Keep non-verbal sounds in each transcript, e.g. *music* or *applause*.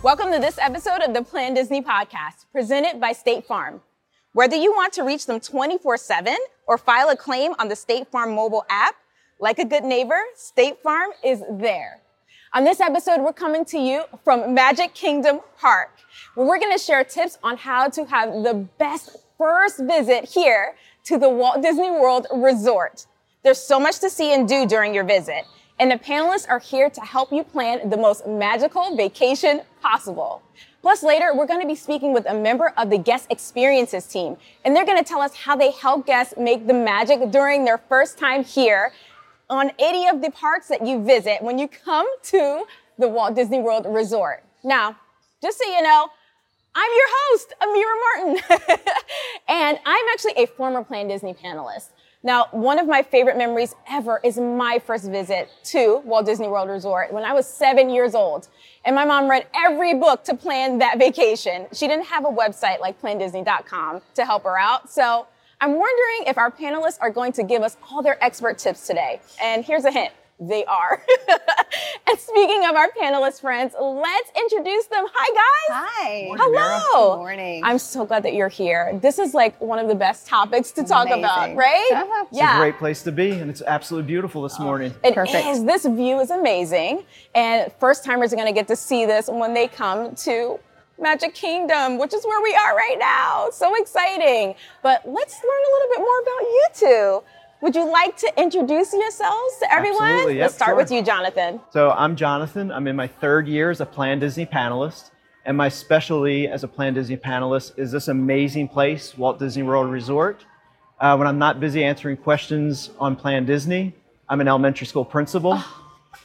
Welcome to this episode of the Plan Disney podcast, presented by State Farm. Whether you want to reach them 24 7 or file a claim on the State Farm mobile app, like a good neighbor, State Farm is there. On this episode, we're coming to you from Magic Kingdom Park, where we're going to share tips on how to have the best first visit here to the Walt Disney World Resort. There's so much to see and do during your visit, and the panelists are here to help you plan the most magical vacation possible. Plus, later, we're going to be speaking with a member of the guest experiences team, and they're going to tell us how they help guests make the magic during their first time here on any of the parks that you visit when you come to the Walt Disney World Resort. Now, just so you know, I'm your host, Amiyrah Martin, *laughs* and I'm actually a former Plan Disney panelist. Now, one of my favorite memories ever is my first visit to Walt Disney World Resort when I was seven years old. And my mom read every book to plan that vacation. She didn't have a website like plandisney.com to help her out. So I'm wondering if our panelists are going to give us all their expert tips today. And here's a hint they are. *laughs* and speaking of our panelist friends, let's introduce them. Hi, guys. Hi. Morning, Hello. Good morning. I'm so glad that you're here. This is like one of the best topics to talk Amazing. about, right? Uh-huh. It's a great place to be, and it's absolutely beautiful this morning. It Perfect. is. This view is amazing. And first timers are going to get to see this when they come to Magic Kingdom, which is where we are right now. So exciting. But let's learn a little bit more about you two. Would you like to introduce yourselves to everyone? Absolutely. Yep, let's start sure. with you, Jonathan. So I'm Jonathan. I'm in my third year as a Plan Disney panelist, and my specialty as a Plan Disney panelist is this amazing place, Walt Disney World Resort. Uh, when I'm not busy answering questions on Plan Disney, I'm an elementary school principal.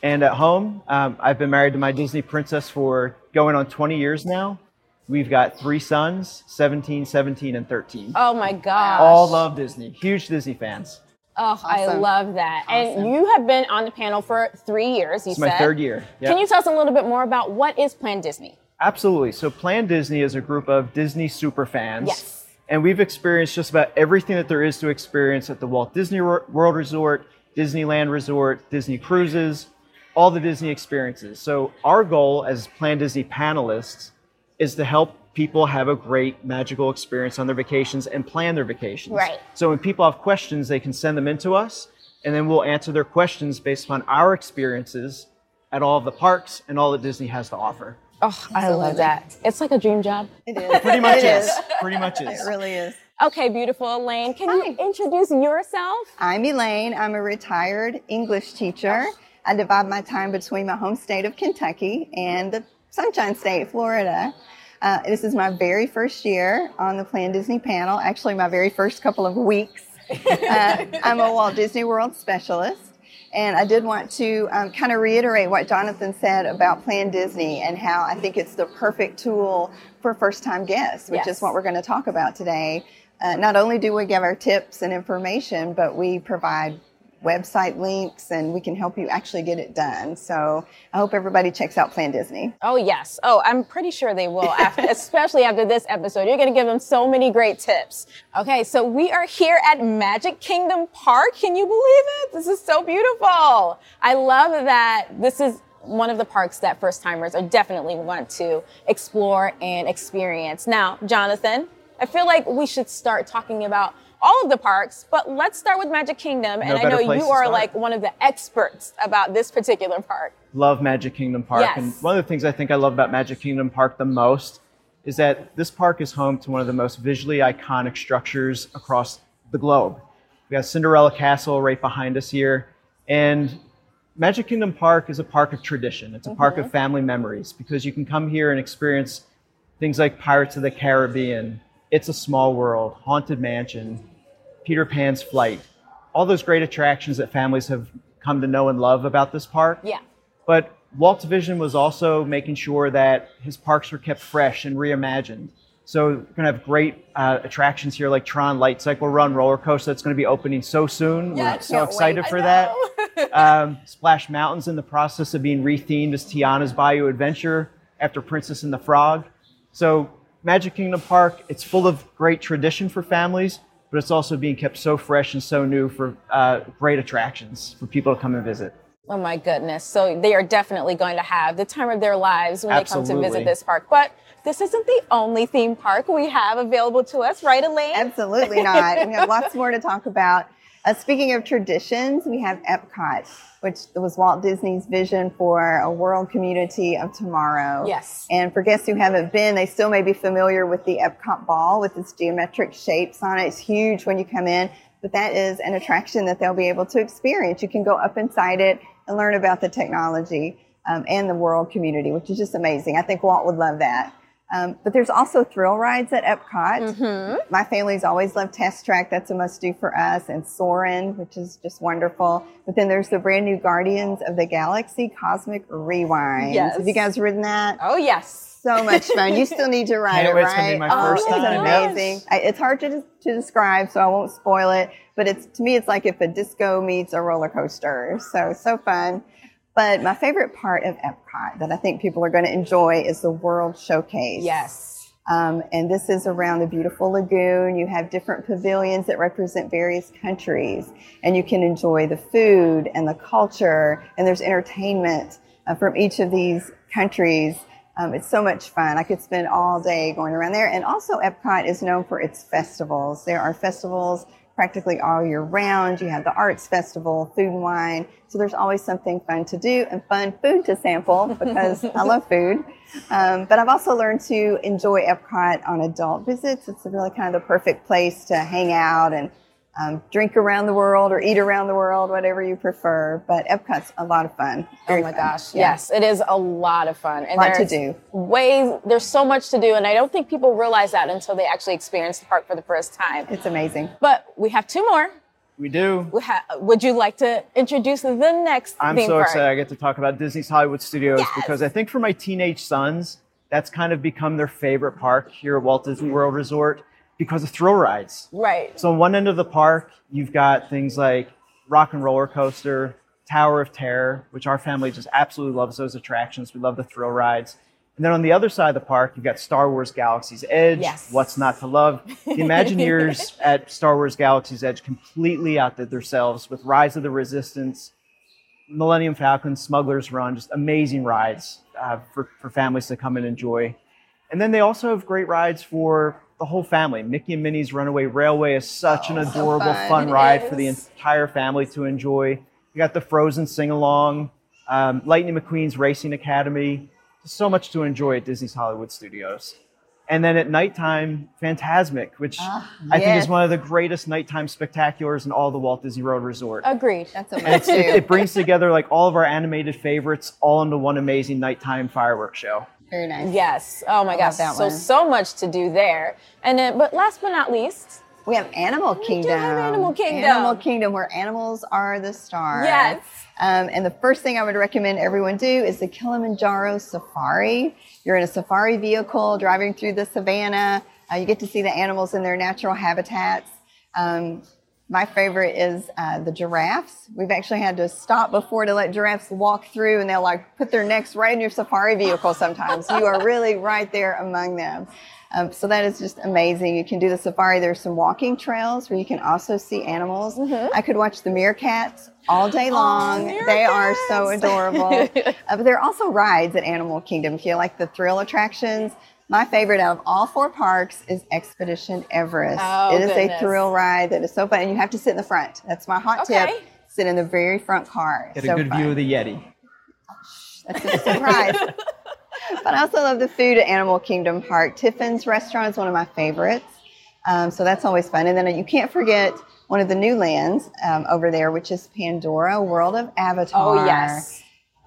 And at home, um, I've been married to my Disney princess for going on 20 years now. We've got three sons 17, 17, and 13. Oh my gosh. All love Disney, huge Disney fans. Oh, I love that. And you have been on the panel for three years, you It's said. my third year. Yep. Can you tell us a little bit more about what is Plan Disney? Absolutely. So Plan Disney is a group of Disney super fans. Yes. And we've experienced just about everything that there is to experience at the Walt Disney World Resort, Disneyland Resort, Disney Cruises, all the Disney experiences. So our goal as Plan Disney panelists is to help people have a great magical experience on their vacations and plan their vacations. Right. So when people have questions, they can send them in to us, and then we'll answer their questions based upon our experiences at all of the parks and all that Disney has to offer. Oh, I love that. It's like a dream job. it *laughs* is. Pretty much It is. is. Pretty much is. It really is. Okay, beautiful Elaine. Can you introduce yourself? I'm Elaine. I'm a retired English teacher. I divide my time between my home state of Kentucky and the Sunshine State, Florida. Uh, this is my very first year on the Plan Disney panel, actually, my very first couple of weeks. *laughs* Uh, I'm a Walt Disney World specialist. And I did want to um, kind of reiterate what Jonathan said about Plan Disney and how I think it's the perfect tool for first time guests, which Yes. is what we're going to talk about today. Uh, not only do we give our tips and information, but we provide website links and we can help you actually get it done. So I hope everybody checks out Plan Disney. Oh, yes. Oh, I'm pretty sure they will, *laughs* after, especially after this episode. You're going to give them so many great tips. Okay, so we are here at Magic Kingdom Park. Can you believe it? This is so beautiful. I love that this is one of the parks that first timers are definitely want to explore and experience. Now, Jonathan, I feel like we should start talking about all of the parks, but let's start with Magic Kingdom. and I know you are like one of the experts about this particular park. Love Magic Kingdom Park. Yes. And one of the things I think I love about Magic Kingdom Park the most is that this park is home to one of the most visually iconic structures across the globe. We got Cinderella Castle right behind us here. And Magic Kingdom Park is a park of tradition. It's a mm-hmm. park of family memories because you can come here and experience things like Pirates of the Caribbean, It's a Small World, Haunted Mansion, Peter Pan's Flight, all those great attractions that families have come to know and love about this park. Yeah. But Walt's vision was also making sure that his parks were kept fresh and reimagined. So we're going to have great uh, attractions here like Tron Lightcycle Run roller coaster that's going to be opening so soon. Yeah, we're so excited wait. for that. *laughs* um, Splash Mountain's in the process of being rethemed as Tiana's Bayou Adventure after Princess and the Frog. So Magic Kingdom Park, it's full of great tradition for families, but it's also being kept so fresh and so new for uh, great attractions for people to come and visit. Oh my goodness. So they are definitely going to have the time of their lives when they come to visit this park. But this isn't the only theme park we have available to us, right, Elaine? Absolutely not. we have lots more to talk about. Uh, speaking of traditions, we have Epcot, which was Walt Disney's vision for a world community of tomorrow. Yes. And for guests who haven't been, they still may be familiar with the Epcot ball with its geometric shapes on it. It's huge when you come in, but that is an attraction that they'll be able to experience. You can go up inside it and learn about the technology um, and the world community, which is just amazing. I think Walt would love that. Um, but there's also thrill rides at Epcot. My family's always loved Test Track. That's a must do for us. And Soarin', which is just wonderful. But then there's the brand new Guardians of the Galaxy Cosmic Rewind. Yes. Have you guys ridden that? oh, yes. So much fun. You still need to *laughs* ride Can't it, wait. right? It's gonna be my oh, first it's amazing. I, it's hard to, to describe, so I won't spoil it. But it's to me, it's like if a disco meets a roller coaster. So so fun. But my favorite part of Epcot that I think people are going to enjoy is the World Showcase. Yes. Um, and this is around the beautiful lagoon. You have different pavilions that represent various countries, and you can enjoy the food and the culture, and there's entertainment uh, from each of these countries. Um, it's so much fun. I could spend all day going around there. And also, Epcot is known for its festivals. There are festivals practically all year round. You have the arts festival, food and wine. So there's always something fun to do and fun food to sample *laughs* because I love food. Um, but I've also learned to enjoy Epcot on adult visits. It's really kind of the perfect place to hang out and um, drink around the world or eat around the world, whatever you prefer. But Epcot's a lot of fun. Oh my fun. gosh. Yeah. Yes, it is a lot of fun. And a Lot to do. Ways, there's so much to do. And I don't think people realize that until they actually experience the park for the first time. It's amazing. But we have two more. We do. We ha- would you like to introduce the next I'm theme so park? excited I get to talk about Disney's Hollywood Studios Yes. because I think for my teenage sons, that's kind of become their favorite park here at Walt Disney World Resort because of thrill rides. Right. So on one end of the park, you've got things like Rock and Roller Coaster, Tower of Terror, which our family just absolutely loves those attractions. We love the thrill rides. And then on the other side of the park, you've got Star Wars Galaxy's Edge. Yes. What's not to love? The Imagineers *laughs* at Star Wars Galaxy's Edge completely outdid themselves with Rise of the Resistance, Millennium Falcon, Smuggler's Run, just amazing rides uh, for, for families to come and enjoy. And then they also have great rides for the whole family. Mickey and Minnie's Runaway Railway is such an adorable, fun. fun ride for the entire family to enjoy. You got the Frozen sing along, um, Lightning McQueen's Racing Academy. So much to enjoy at Disney's Hollywood Studios. And then at nighttime, Fantasmic, which Ah, I think is one of the greatest nighttime spectaculars in all the Walt Disney World Resort. Agreed. That's a And must it's, it, it brings together like all of our animated favorites all into one amazing nighttime fireworks show. Very nice. Yes. Oh my I gosh. that So one. so much to do there. And then, but last but not least, We have Animal Kingdom. We have Animal Kingdom. Animal Kingdom, where animals are the star. Yes. Um, and the first thing I would recommend everyone do is the Kilimanjaro Safari. You're in a safari vehicle driving through the savannah. Uh, you get to see the animals in their natural habitats. Um, my favorite is uh, the giraffes. We've actually had to stop before to let giraffes walk through, and they'll like put their necks right in your safari vehicle sometimes. you are really right there among them. Um, so that is just amazing. You can do the safari. There's some walking trails where you can also see animals. I could watch the meerkats all day long. they are so adorable. *laughs* Uh, but there are also rides at Animal Kingdom. If you like the thrill attractions, my favorite out of all four parks is Expedition Everest. Oh, it is goodness. a thrill ride that is so fun, and you have to sit in the front. That's my hot Okay. tip. Sit in the very front car. Get so a good fun. view of the Yeti. That's a surprise. *laughs* but I also love the food at Animal Kingdom Park. Tiffin's restaurant is one of my favorites. Um, so that's always fun. And then you can't forget one of the new lands um, over there, which is Pandora World of Avatar. oh yes.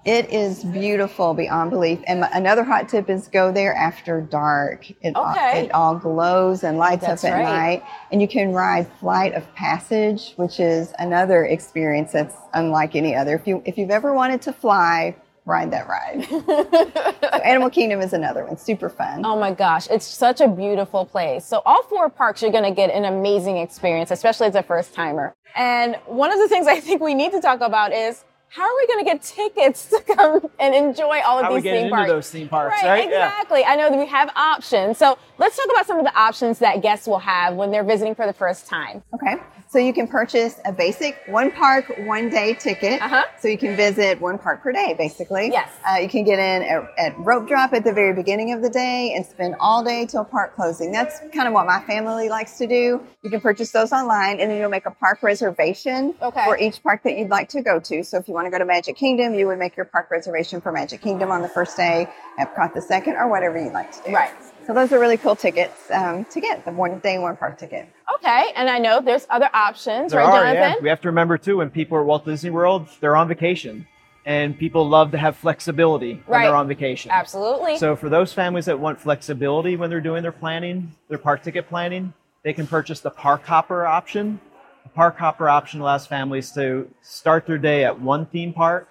It is beautiful beyond belief. And my- another hot tip is go there after dark. It, all, it all glows and lights That's up at right. night. And you can ride Flight of Passage, which is another experience that's unlike any other. If you if you've ever wanted to fly, ride that ride. *laughs* so Animal Kingdom is another one. Super fun. Oh my gosh, it's such a beautiful place. So all four parks you're going to get an amazing experience, especially as a first timer. And one of the things I think we need to talk about is how are we going to get tickets to come and enjoy all of How these we get theme into parks? those theme parks, right? right? Yeah. Exactly. I know that we have options. So let's talk about some of the options that guests will have when they're visiting for the first time. Okay. So you can purchase a basic one park, one day ticket. Uh-huh. So you can visit one park per day, basically. Yes. Uh, you can get in at, at rope drop at the very beginning of the day and spend all day till park closing. That's kind of what my family likes to do. You can purchase those online and then you'll make a park reservation Okay. for each park that you'd like to go to. So if you want to go to Magic Kingdom, you would make your park reservation for Magic Kingdom on the first day, Epcot the second, or whatever you'd like to do. Right. So those are really cool tickets um, to get the one day, one park ticket. Okay. And I know there's other options, There right, are, Jonathan? yeah. We have to remember too, when people are at Walt Disney World, they're on vacation, and people love to have flexibility when Right. they're on vacation. Absolutely. So for those families that want flexibility when they're doing their planning, their park ticket planning, they can purchase the park hopper option. The park hopper option allows families to start their day at one theme park,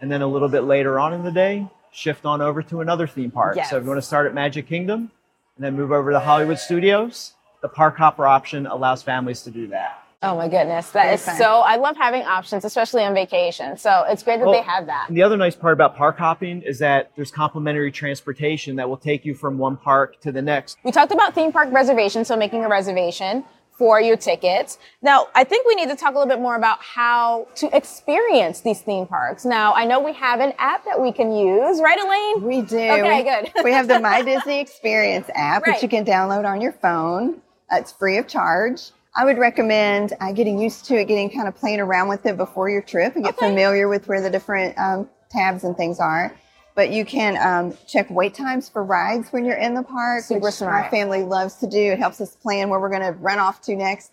and then a little bit later on in the day, shift on over to another theme park. Yes. So if you want to start at Magic Kingdom and then move over to Hollywood Studios, the park hopper option allows families to do that. oh my goodness. That Very is fun. so, I love having options, especially on vacation. So it's great that Well, they have that. The other nice part about park hopping is that there's complimentary transportation that will take you from one park to the next. We talked about theme park reservations, so making a reservation for your tickets. Now, I think we need to talk a little bit more about how to experience these theme parks. Now, I know we have an app that we can use, right, Elaine? We do. Okay, we, good. we have the My *laughs* Disney Experience app, Right. which you can download on your phone. It's free of charge. I would recommend uh, getting used to it, getting kind of playing around with it before your trip and get Okay. familiar with where the different um, tabs and things are. But you can um, check wait times for rides when you're in the park, Super which smart. my family loves to do. It helps us plan where we're going to run off to next.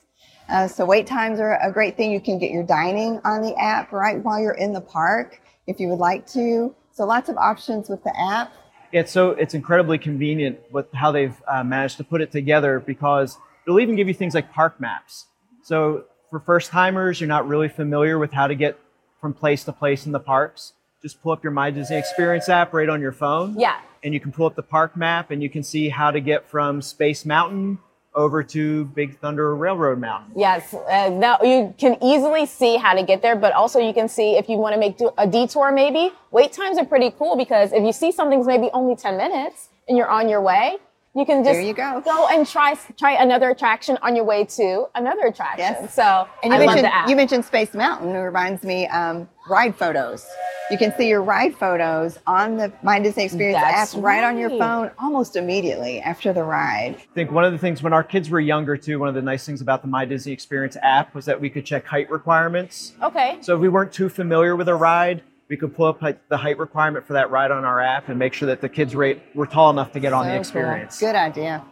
Uh, so wait times are a great thing. You can get your dining on the app right while you're in the park if you would like to. So lots of options with the app. It's so it's incredibly convenient with how they've uh, managed to put it together because it'll even give you things like park maps. So for first timers, you're not really familiar with how to get from place to place in the parks. Just pull up your My Disney Experience app right on your phone. Yeah. And you can pull up the park map and you can see how to get from Space Mountain over to Big Thunder Railroad Mountain. Yes, uh, now you can easily see how to get there, but also you can see if you want to make do- a detour maybe. Wait times are pretty cool because if you see something's maybe only 10 minutes and you're on your way, you can just There you go. go and try try another attraction on your way to another attraction. Yes. So And you I love mentioned the app. you mentioned Space Mountain. It reminds me um, ride photos. You can see your ride photos on the My Disney Experience That's app right on your phone almost immediately after the ride. I think one of the things when our kids were younger too, one of the nice things about the My Disney Experience app was that we could check height requirements. okay. So if we weren't too familiar with a ride, we could pull up the height requirement for that ride on our app and make sure that the kids rate were tall enough to get on So the cool. experience. Good idea.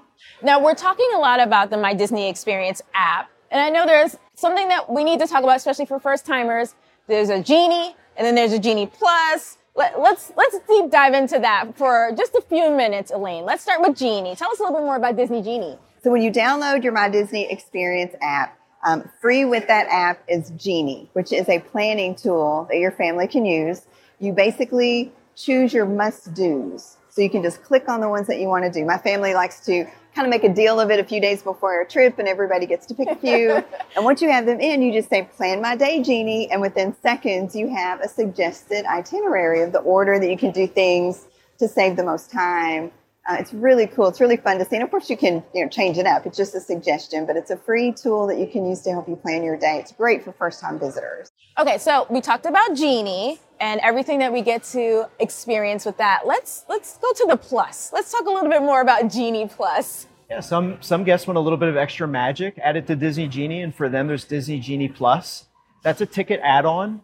Now we're talking a lot about the My Disney Experience app, and I know there's something that we need to talk about, especially for first timers. There's a Genie, and then there's a Genie Plus. Let, let's let's deep dive into that for just a few minutes, Elaine. Let's start with Genie. Tell us a little bit more about Disney Genie. So when you download your My Disney Experience app, um, free with that app is Genie, which is a planning tool that your family can use. You basically choose your must dos. So you can just click on the ones that you want to do. My family likes to kind of make a deal of it a few days before our trip and everybody gets to pick a few. *laughs* and once you have them in, you just say plan my day, Genie. And within seconds, you have a suggested itinerary of the order that you can do things to save the most time. Uh, it's really cool. It's really fun to see. And of course, you can you know change it up. It's just a suggestion, but it's a free tool that you can use to help you plan your day. It's great for first-time visitors. Okay, so we talked about Genie and everything that we get to experience with that. Let's let's go to the plus. Let's talk a little bit more about Genie Plus. Yeah, some some guests want a little bit of extra magic added to Disney Genie, and for them, there's Disney Genie Plus. That's a ticket add-on.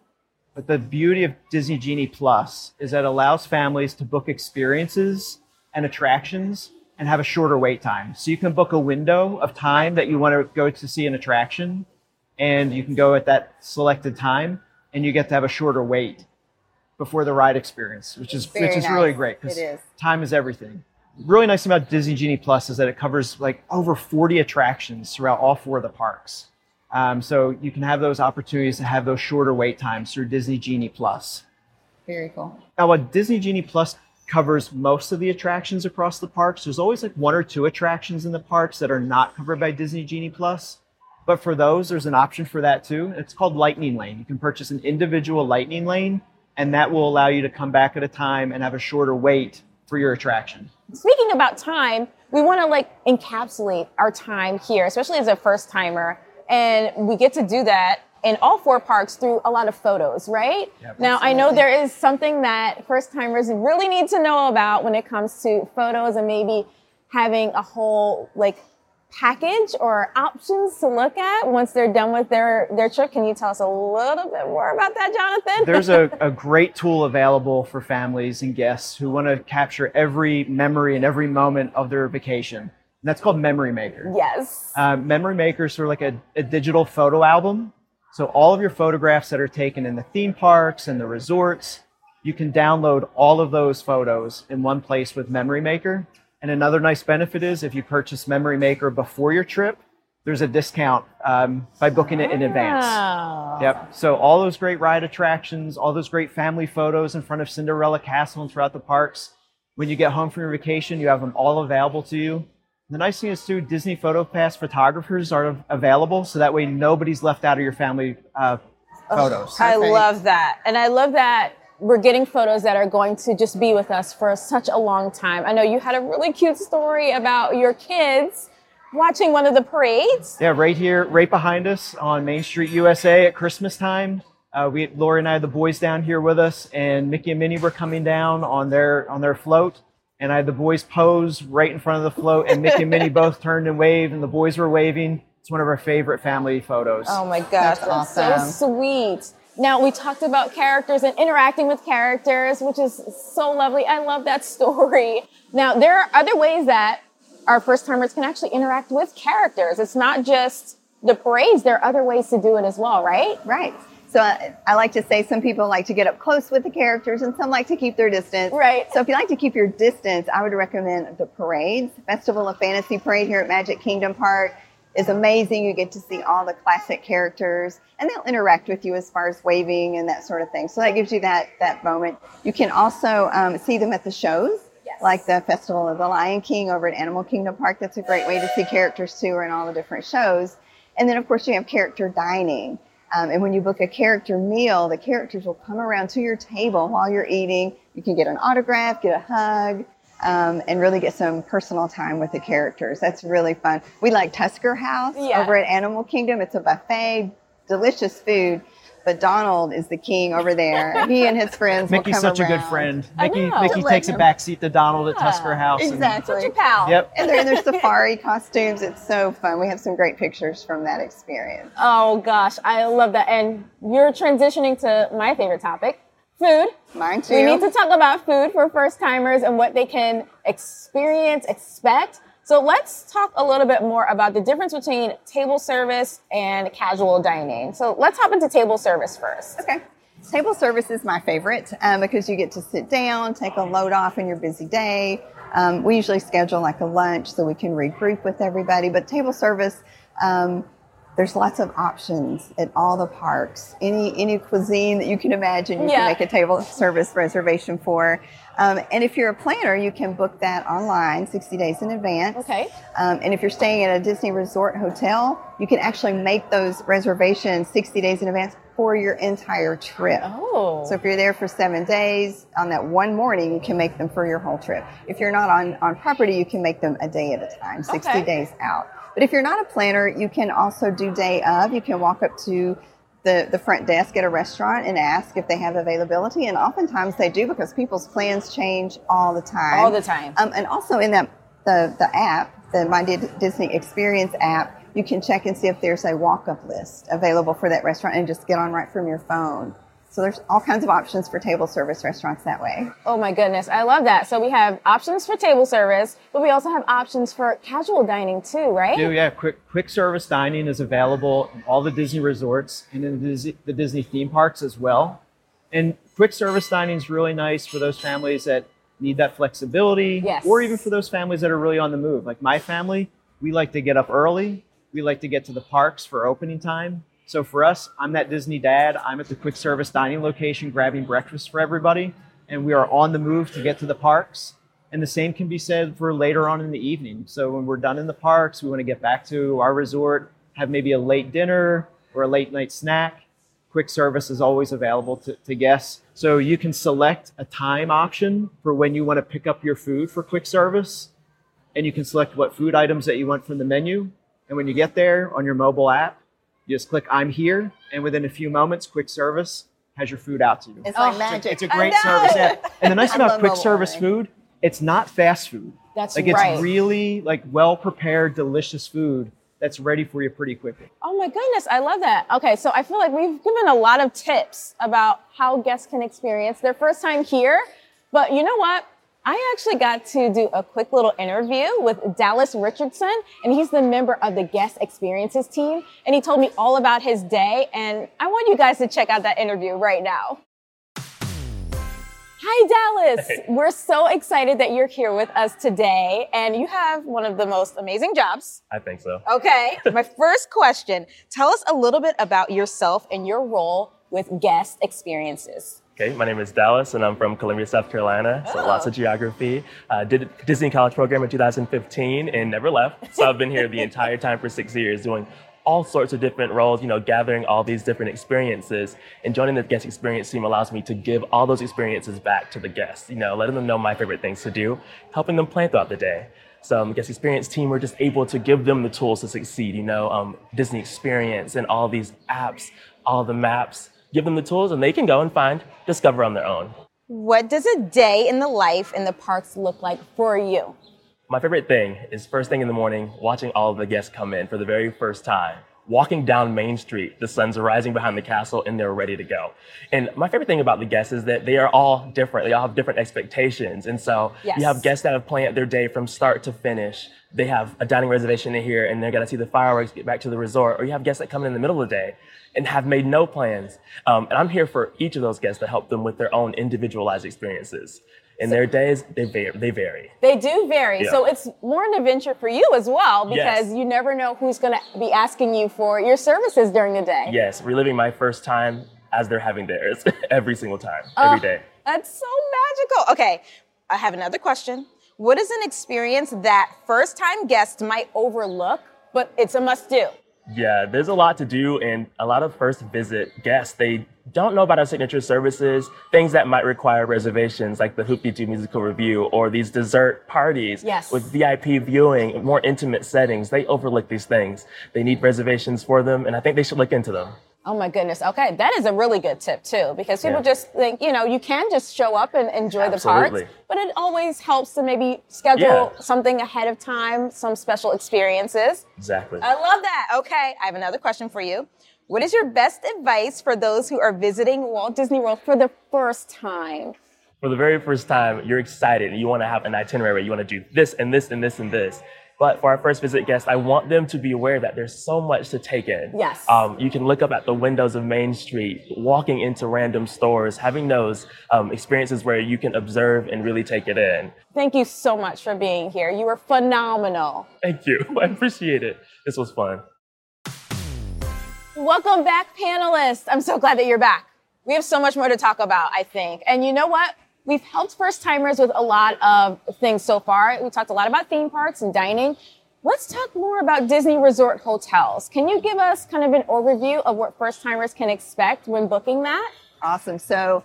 But the beauty of Disney Genie Plus is that it allows families to book experiences and attractions and have a shorter wait time. So you can book a window of time that you want to go to see an attraction, and you can go at that selected time, and you get to have a shorter wait before the ride experience, which is Very which is really great because time is everything. Really nice thing about Disney Genie Plus is that it covers like over 40 attractions throughout all four of the parks. Um, so you can have those opportunities to have those shorter wait times through Disney Genie Plus. Very cool. Now, what Disney Genie Plus covers most of the attractions across the parks, there's always like one or two attractions in the parks that are not covered by Disney Genie Plus. But for those, there's an option for that too. It's called Lightning Lane. You can purchase an individual Lightning Lane, and that will allow you to come back at a time and have a shorter wait for your attraction. Speaking about time, we want to like encapsulate our time here, especially as a first timer. And we get to do that in all four parks through a lot of photos, right? Yep. now, I know there is something that first timers really need to know about when it comes to photos and maybe having a whole like package or options to look at once they're done with their, their trip. Can you tell us a little bit more about that, Jonathan? There's a, *laughs* a great tool available for families and guests who want to capture every memory and every moment of their vacation. And that's called Memory Maker. yes. Uh, Memory Maker is sort of like a, a digital photo album. So all of your photographs that are taken in the theme parks and the resorts, you can download all of those photos in one place with Memory Maker. And another nice benefit is if you purchase Memory Maker before your trip, there's a discount um, by booking it in advance. Wow. Yep. So all those great ride attractions, all those great family photos in front of Cinderella Castle and throughout the parks. When you get home from your vacation, you have them all available to you. The nice thing is too, Disney Photo Pass photographers are available, so that way nobody's left out of your family uh, photos. I Perfect. love that. And I love that we're getting photos that are going to just be with us for such a long time. I know you had a really cute story about your kids watching one of the parades. Yeah, right here, right behind us on Main Street, USA at Christmas time. Uh, we, Lori and I had the boys down here with us, and Mickey and Minnie were coming down on their on their float, and I had the boys pose right in front of the float, and Mickey and Minnie *laughs* both turned and waved, and the boys were waving. It's one of our favorite family photos. Oh my gosh, That's that's, so sweet. Now we talked about characters and interacting with characters, which is so lovely. I love that story. Now there are other ways that our first timers can actually interact with characters. It's not just the parades. There are other ways to do it as well, right? Right. So I, I like to say some people like to get up close with the characters and some like to keep their distance. Right. So if you like to keep your distance, I would recommend the parades. Festival of Fantasy Parade here at Magic Kingdom Park is amazing. You get to see all the classic characters and they'll interact with you as far as waving and that sort of thing. So that gives you that, that moment. You can also um, see them at the shows. Yes. Like the Festival of the Lion King over at Animal Kingdom Park. That's a great way to see characters too, or in all the different shows. And then, of course, you have character dining. Um, and when you book a character meal, the characters will come around to your table while you're eating. You can get an autograph, get a hug, um, and really get some personal time with the characters. That's really fun. We like Tusker House Yeah. over at Animal Kingdom. It's a buffet, delicious food. But Donald is the king over there. He and his friends will Mickey's come such a good around. friend. I Mickey, know. Mickey takes a him- back seat to Donald at Tusker House. and- Exactly. Such a pal. Yep. And they're in their safari costumes. It's so fun. We have some great pictures from that experience. Oh gosh, I love that. And you're transitioning to my favorite topic, food. Mine too. We need to talk about food for first timers and what they can experience, expect. So let's talk a little bit more about the difference between table service and casual dining. So let's hop into table service first. Okay. Table service is my favorite um, because you get to sit down, take a load off in your busy day. Um, we usually schedule like a lunch so we can regroup with everybody. But table service, um, there's lots of options at all the parks. Any any cuisine that you can imagine, you Yeah. can make a table service reservation for. Um, and if you're a planner, you can book that online 60 days in advance. Okay. Um, and if you're staying at a Disney Resort hotel, you can actually make those reservations 60 days in advance for your entire trip. Oh. So if you're there for seven days, on that one morning, you can make them for your whole trip. If you're not on, on property, you can make them a day at a time, 60 Okay. days out. But if you're not a planner, you can also do day of. You can walk up to the, the front desk at a restaurant and ask if they have availability. And oftentimes they do because people's plans change all the time. All the time. Um, and also in that the the app, the My Di- Disney Experience app, you can check and see if there's a walk-up list available for that restaurant, and just get on right from your phone. So there's all kinds of options for table service restaurants that way. Oh my goodness, I love that. So we have options for table service, but we also have options for casual dining too, right? do yeah quick quick service dining is available in all the disney resorts and in the disney, the disney theme parks as well and quick service dining is really nice for those families that need that flexibility Yes. or even for those families that are really on the move like my family we like to get up early we like to get to the parks for opening time so for us i'm that disney dad i'm at the quick service dining location grabbing breakfast for everybody and we are on the move to get to the parks and the same can be said for later on in the evening. So when we're done in the parks, we want to get back to our resort, have maybe a late dinner or a late night snack, quick service is always available to, to guests. So you can select a time option for when you want to pick up your food for quick service. And you can select what food items that you want from the menu. And when you get there on your mobile app, you just click I'm here. And within a few moments, quick service has your food out to you. It's oh, like Oh, magic. It's a great service app. And the *laughs* nice thing about quick service ordering. food, it's not fast food. That's like it's right. really like well prepared, delicious food that's ready for you pretty quickly. Oh my goodness, I love that. Okay, so I feel like we've given a lot of tips about how guests can experience their first time here. But you know what? I actually got to do a quick little interview with Dallas Richardson, and he's the member of the guest experiences team. And he told me all about his day. And I want you guys to check out that interview right now. Hi, Dallas. We're so excited that you're here with us today. And you have one of the most amazing jobs I think so. Okay. *laughs* My first question tell us a little bit about yourself and your role with guest experiences. Okay, my name is Dallas, and I'm from Columbia, South Carolina. So Oh. lots of geography. Uh, did a Disney College program in 2015 and never left. So I've been here the *laughs* entire time for six years, doing all sorts of different roles. You know, gathering all these different experiences. And joining the guest experience team allows me to give all those experiences back to the guests. You know, letting them know my favorite things to do, helping them plan throughout the day. So um, guest experience team, we're just able to give them the tools to succeed. You know, um, Disney Experience and all these apps, all the maps. Give them the tools, and they can go and find, discover on their own. What does a day in the life in the parks look like for you? My favorite thing is first thing in the morning, watching all of the guests come in for the very first time. Walking down Main Street, the sun's rising behind the castle, and they're ready to go. And my favorite thing about the guests is that they are all different. They all have different expectations. And so Yes. you have guests that have planned their day from start to finish. They have a dining reservation in here, and they're gonna see the fireworks get back to the resort. Or you have guests that come in in the middle of the day and have made no plans. Um, and I'm here for each of those guests to help them with their own individualized experiences. And their days, they vary. They vary. They do vary. Yeah. So it's more an adventure for you as well because Yes. you never know who's going to be asking you for your services during the day. Yes, reliving my first time as they're having theirs *laughs* every single time, every oh, day. That's so magical. Okay, I have another question. What is an experience that first time guests might overlook, but it's a must do? Yeah, there's a lot to do, and a lot of first visit guests, they don't know about our signature services, things that might require reservations, like the Hoop-Dee-Doo musical revue or these dessert parties Yes. with VIP viewing, more intimate settings. They overlook these things. They need reservations for them, and I think they should look into them. Oh my goodness. Okay, that is a really good tip too, because people Yeah. just think, you know, you can just show up and enjoy the park. Absolutely. but it always helps to maybe schedule Yeah. something ahead of time, some special experiences. Exactly. I love that. Okay, I have another question for you. What is your best advice for those who are visiting Walt Disney World for the first time? for the very first time, you're excited and you want to have an itinerary. You want to do this and this and this and this. But for our first visit guests, I want them to be aware that there's so much to take in. Yes. Um, you can look up at the windows of Main Street, walking into random stores, having those um, experiences where you can observe and really take it in. Thank you so much for being here. You were phenomenal. Thank you. *laughs* I appreciate it. This was fun. Welcome back, panelists. I'm so glad that you're back. We have so much more to talk about, I think. And you know what? We've helped first timers with a lot of things so far. We talked a lot about theme parks and dining. Let's talk more about Disney Resort hotels. Can you give us kind of an overview of what first timers can expect when booking that? Awesome. So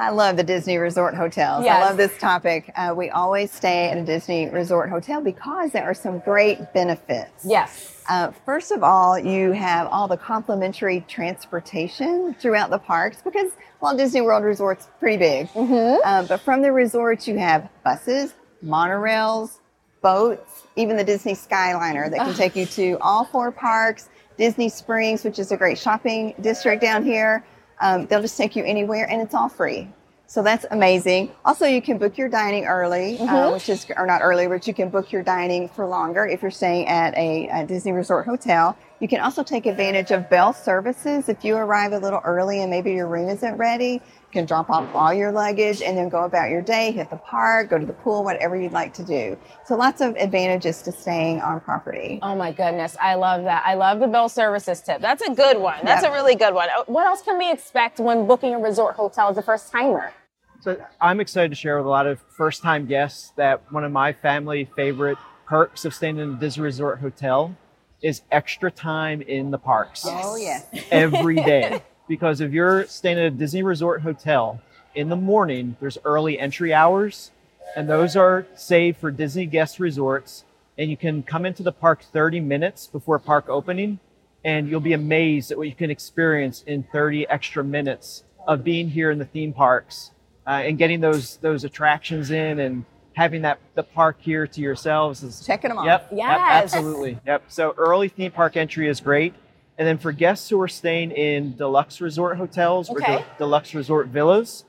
I love the Disney Resort hotels. Yes. I love this topic. Uh, we always stay at a Disney Resort hotel because there are some great benefits. Yes. Uh, first of all, you have all the complimentary transportation throughout the parks because Walt Disney World Resort's pretty big. Uh, but from the resorts, you have buses, monorails, boats, even the Disney Skyliner that can take you to all four parks. Disney Springs, which is a great shopping district down here. Um, they'll just take you anywhere, and it's all free. So that's amazing. Also, you can book your dining early, uh, which is, or not early, but you can book your dining for longer if you're staying at a, a Disney Resort hotel. You can also take advantage of bell services if you arrive a little early and maybe your room isn't ready. You can drop off all your luggage and then go about your day, hit the park, go to the pool, whatever you'd like to do. So lots of advantages to staying on property. Oh my goodness, I love that. I love the Bell Services tip. That's a good one. That's Yeah. a really good one. Uh, What else can we expect when booking a resort hotel as a first timer? So I'm excited to share with a lot of first time guests that one of my family favorite perks of staying in a Disney Resort hotel is extra time in the parks Oh, yes. every *laughs* day. because if you're staying at a Disney Resort hotel in the morning, there's early entry hours, and those are saved for Disney guest resorts. And you can come into the park 30 minutes before park opening, and you'll be amazed at what you can experience in 30 extra minutes of being here in the theme parks uh, and getting those those attractions in and having that the park here to yourselves is Checking them off. Yep. yep, Yes. absolutely. Yep. So early theme park entry is great. And then for guests who are staying in deluxe resort hotels or de- deluxe resort villas,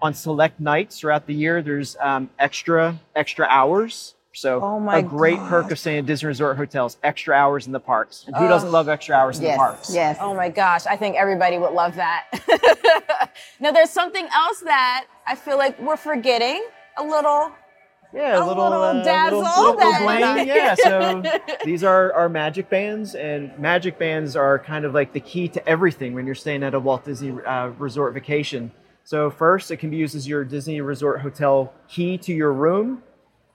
on select nights throughout the year, there's um, extra extra hours. So Oh my a great perk of staying at Disney Resort hotels, extra hours in the parks. And who doesn't love extra hours in Yes. the parks? Yes. Oh my gosh, I think everybody would love that. *laughs* now, there's something else that I feel like we're forgetting a little. Yeah, A a little, little uh, dazzle little, little bling. Yeah, so *laughs* these are our magic bands, and magic bands are kind of like the key to everything when you're staying at a Walt Disney uh, Resort vacation. So first, it can be used as your Disney Resort hotel key to your room.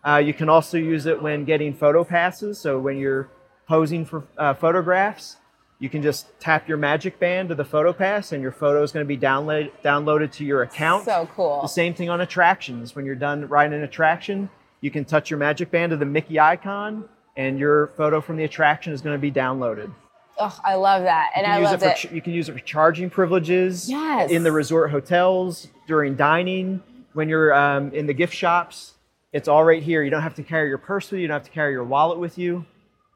Uh, you can also use it when getting photo passes. So when you're posing for uh, photographs, you can just tap your magic band to the photo pass, and your photo is going to be downloaded downloaded to your account. So cool. The same thing on attractions. When you're done riding an attraction, you can touch your magic band to the Mickey icon, and your photo from the attraction is going to be downloaded. Oh, I love that. And I love it for, you can use it for charging privileges Yes. in the resort hotels, during dining, when you're um, in the gift shops. It's all right here. You don't have to carry your purse with you. You don't have to carry your wallet with you.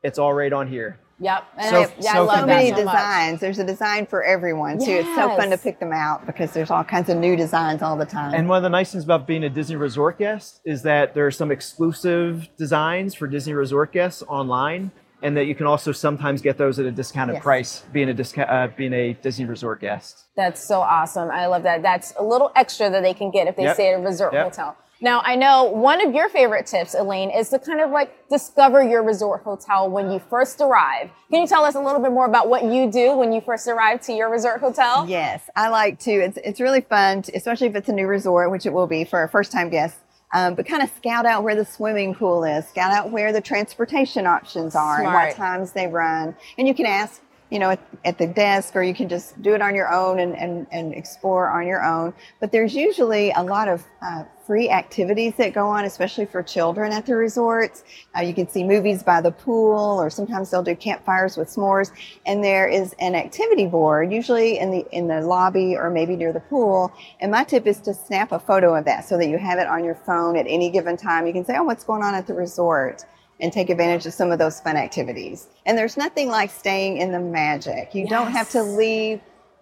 It's all right on here. Yep. And So- I, yeah, I so love so that many so much. designs. There's a design for everyone too. It's so fun to pick them out because there's all kinds of new designs all the time. And one of the nice things about being a Disney Resort guest is that there are some exclusive designs for Disney Resort guests online, and that you can also sometimes get those at a discounted Yes. price being a discount, uh, being a Disney Resort guest. That's so awesome. I love that. That's a little extra that they can get if they Yep. stay at a resort Yep. hotel. Now, I know one of your favorite tips, Elaine, is to kind of like discover your resort hotel when you first arrive. Can you tell us a little bit more about what you do when you first arrive to your resort hotel? Yes, I like to. It's it's really fun, to, especially if it's a new resort, which it will be for a first time guest. Um, but kind of scout out where the swimming pool is, scout out where the transportation options are, and what times they run. And you can ask, you know, at, at the desk, or you can just do it on your own and, and, and explore on your own. But there's usually a lot of uh, free activities that go on, especially for children at the resorts. Uh, you can see movies by the pool, or sometimes they'll do campfires with s'mores. And there is an activity board, usually in the in the lobby or maybe near the pool. And my tip is to snap a photo of that so that you have it on your phone at any given time. You can say, "Oh, what's going on at the resort?" And take advantage of some of those fun activities. And there's nothing like staying in the magic. You don't have to leave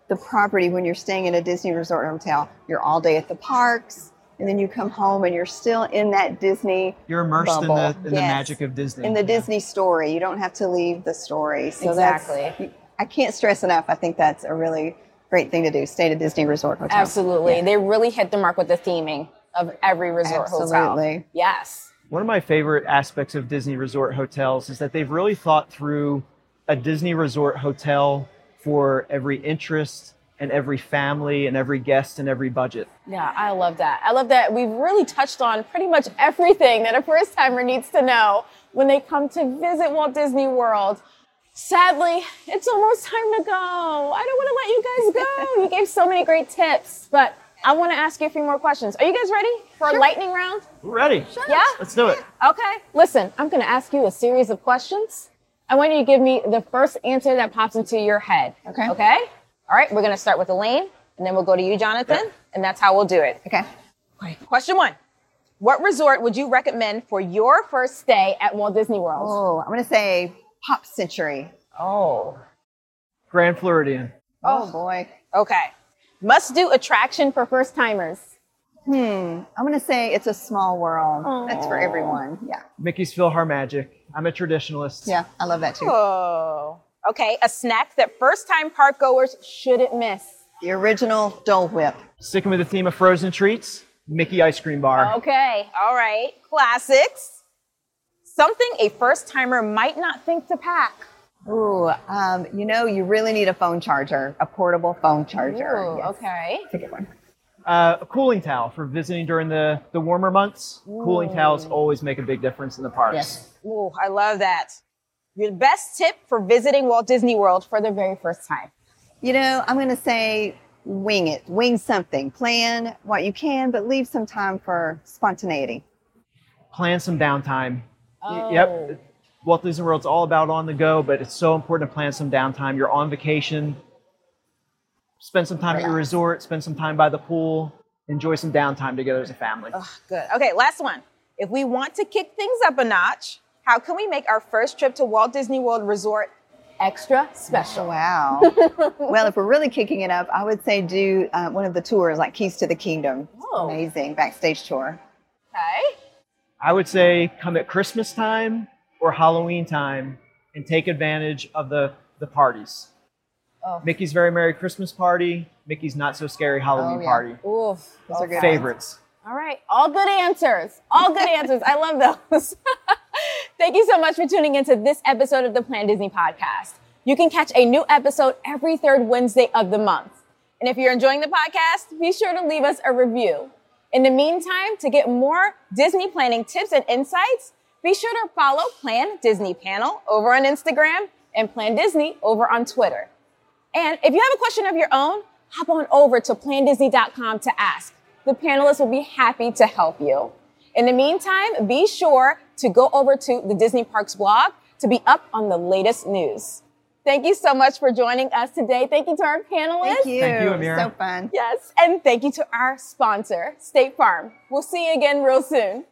the property when you're staying in a Disney resort hotel. You're all day at the parks, and then you come home and you're still in that Disney You're immersed in the, Bubble. in the magic of Disney. in the Yeah. Disney story. You don't have to leave the story. So Exactly. I can't stress enough. I think that's a really great thing to do. Stay at a Disney resort hotel. Absolutely. They really hit the mark with the theming of every resort hotel. Absolutely. Yes. One of my favorite aspects of Disney Resort hotels is that they've really thought through a Disney Resort hotel for every interest and every family and every guest and every budget. Yeah, I love that. I love that we've really touched on pretty much everything that a first timer needs to know when they come to visit Walt Disney World. Sadly, it's almost time to go. I don't want to let you guys go. You gave so many great tips, but I want to ask you a few more questions. Are you guys ready for a lightning round? We're ready. Yeah? Let's do it. Okay. Listen, I'm going to ask you a series of questions. I want you to give me the first answer that pops into your head. Okay. Okay? All right, we're going to start with Elaine, and then we'll go to you, Jonathan, Yep. and that's how we'll do it. Okay. Question one What resort would you recommend for your first stay at Walt Disney World? Oh, I'm going to say Pop Century. Oh. Grand Floridian. Oh, oh. boy. Okay. Must do attraction for first timers. Hmm. I'm going to say it's a small world. That's for everyone. Yeah. Mickey's PhilharMagic. I'm a traditionalist. Yeah. I love that too. Oh. Okay, a snack that first time park goers shouldn't miss. The original Dole Whip. Sticking with the theme of frozen treats, Mickey Ice Cream Bar. Okay, all right. Classics. Something a first timer might not think to pack. Ooh, um, you know, you really need a phone charger, a portable phone charger. Ooh, Yes. okay. That's a good one. Uh, a cooling towel for visiting during the, the warmer months. Cooling towels always make a big difference in the parks. Yes. Ooh, I love that. Your best tip for visiting Walt Disney World for the very first time. You know, I'm going to say wing it, wing something, plan what you can, but leave some time for spontaneity. Plan some downtime. Y- Oh. Yep. Walt Disney World's all about on the go, but it's so important to plan some downtime. You're on vacation. Spend some time at your resort, spend some time by the pool, enjoy some downtime together as a family. Ugh, good. Okay, last one. If we want to kick things up a notch, how can we make our first trip to Walt Disney World Resort extra special? Wow. *laughs* well, if we're really kicking it up, I would say do uh, one of the tours like Keys to the Kingdom. It's Oh. Amazing backstage tour. Okay. I would say come at Christmas time or Halloween time and take advantage of the, the parties. Oh. Mickey's Very Merry Christmas Party, Mickey's Not So Scary Halloween Oh, yeah. Party. Oof. Those are good. Favorites. All right. All good answers. All good answers. I love those. *laughs* Thank you so much for tuning into this episode of the Plan Disney podcast. You can catch a new episode every third Wednesday of the month. And if you're enjoying the podcast, be sure to leave us a review. In the meantime, to get more Disney planning tips and insights, be sure to follow Plan Disney Panel over on Instagram and Plan Disney over on Twitter. And if you have a question of your own, hop on over to plandisney.com to ask. The panelists will be happy to help you. In the meantime, be sure to go over to the Disney Parks blog to be up on the latest news. Thank you so much for joining us today. Thank you to our panelists. Thank you. Thank you, Amiyrah. So fun. Yes, and thank you to our sponsor, State Farm. We'll see you again real soon.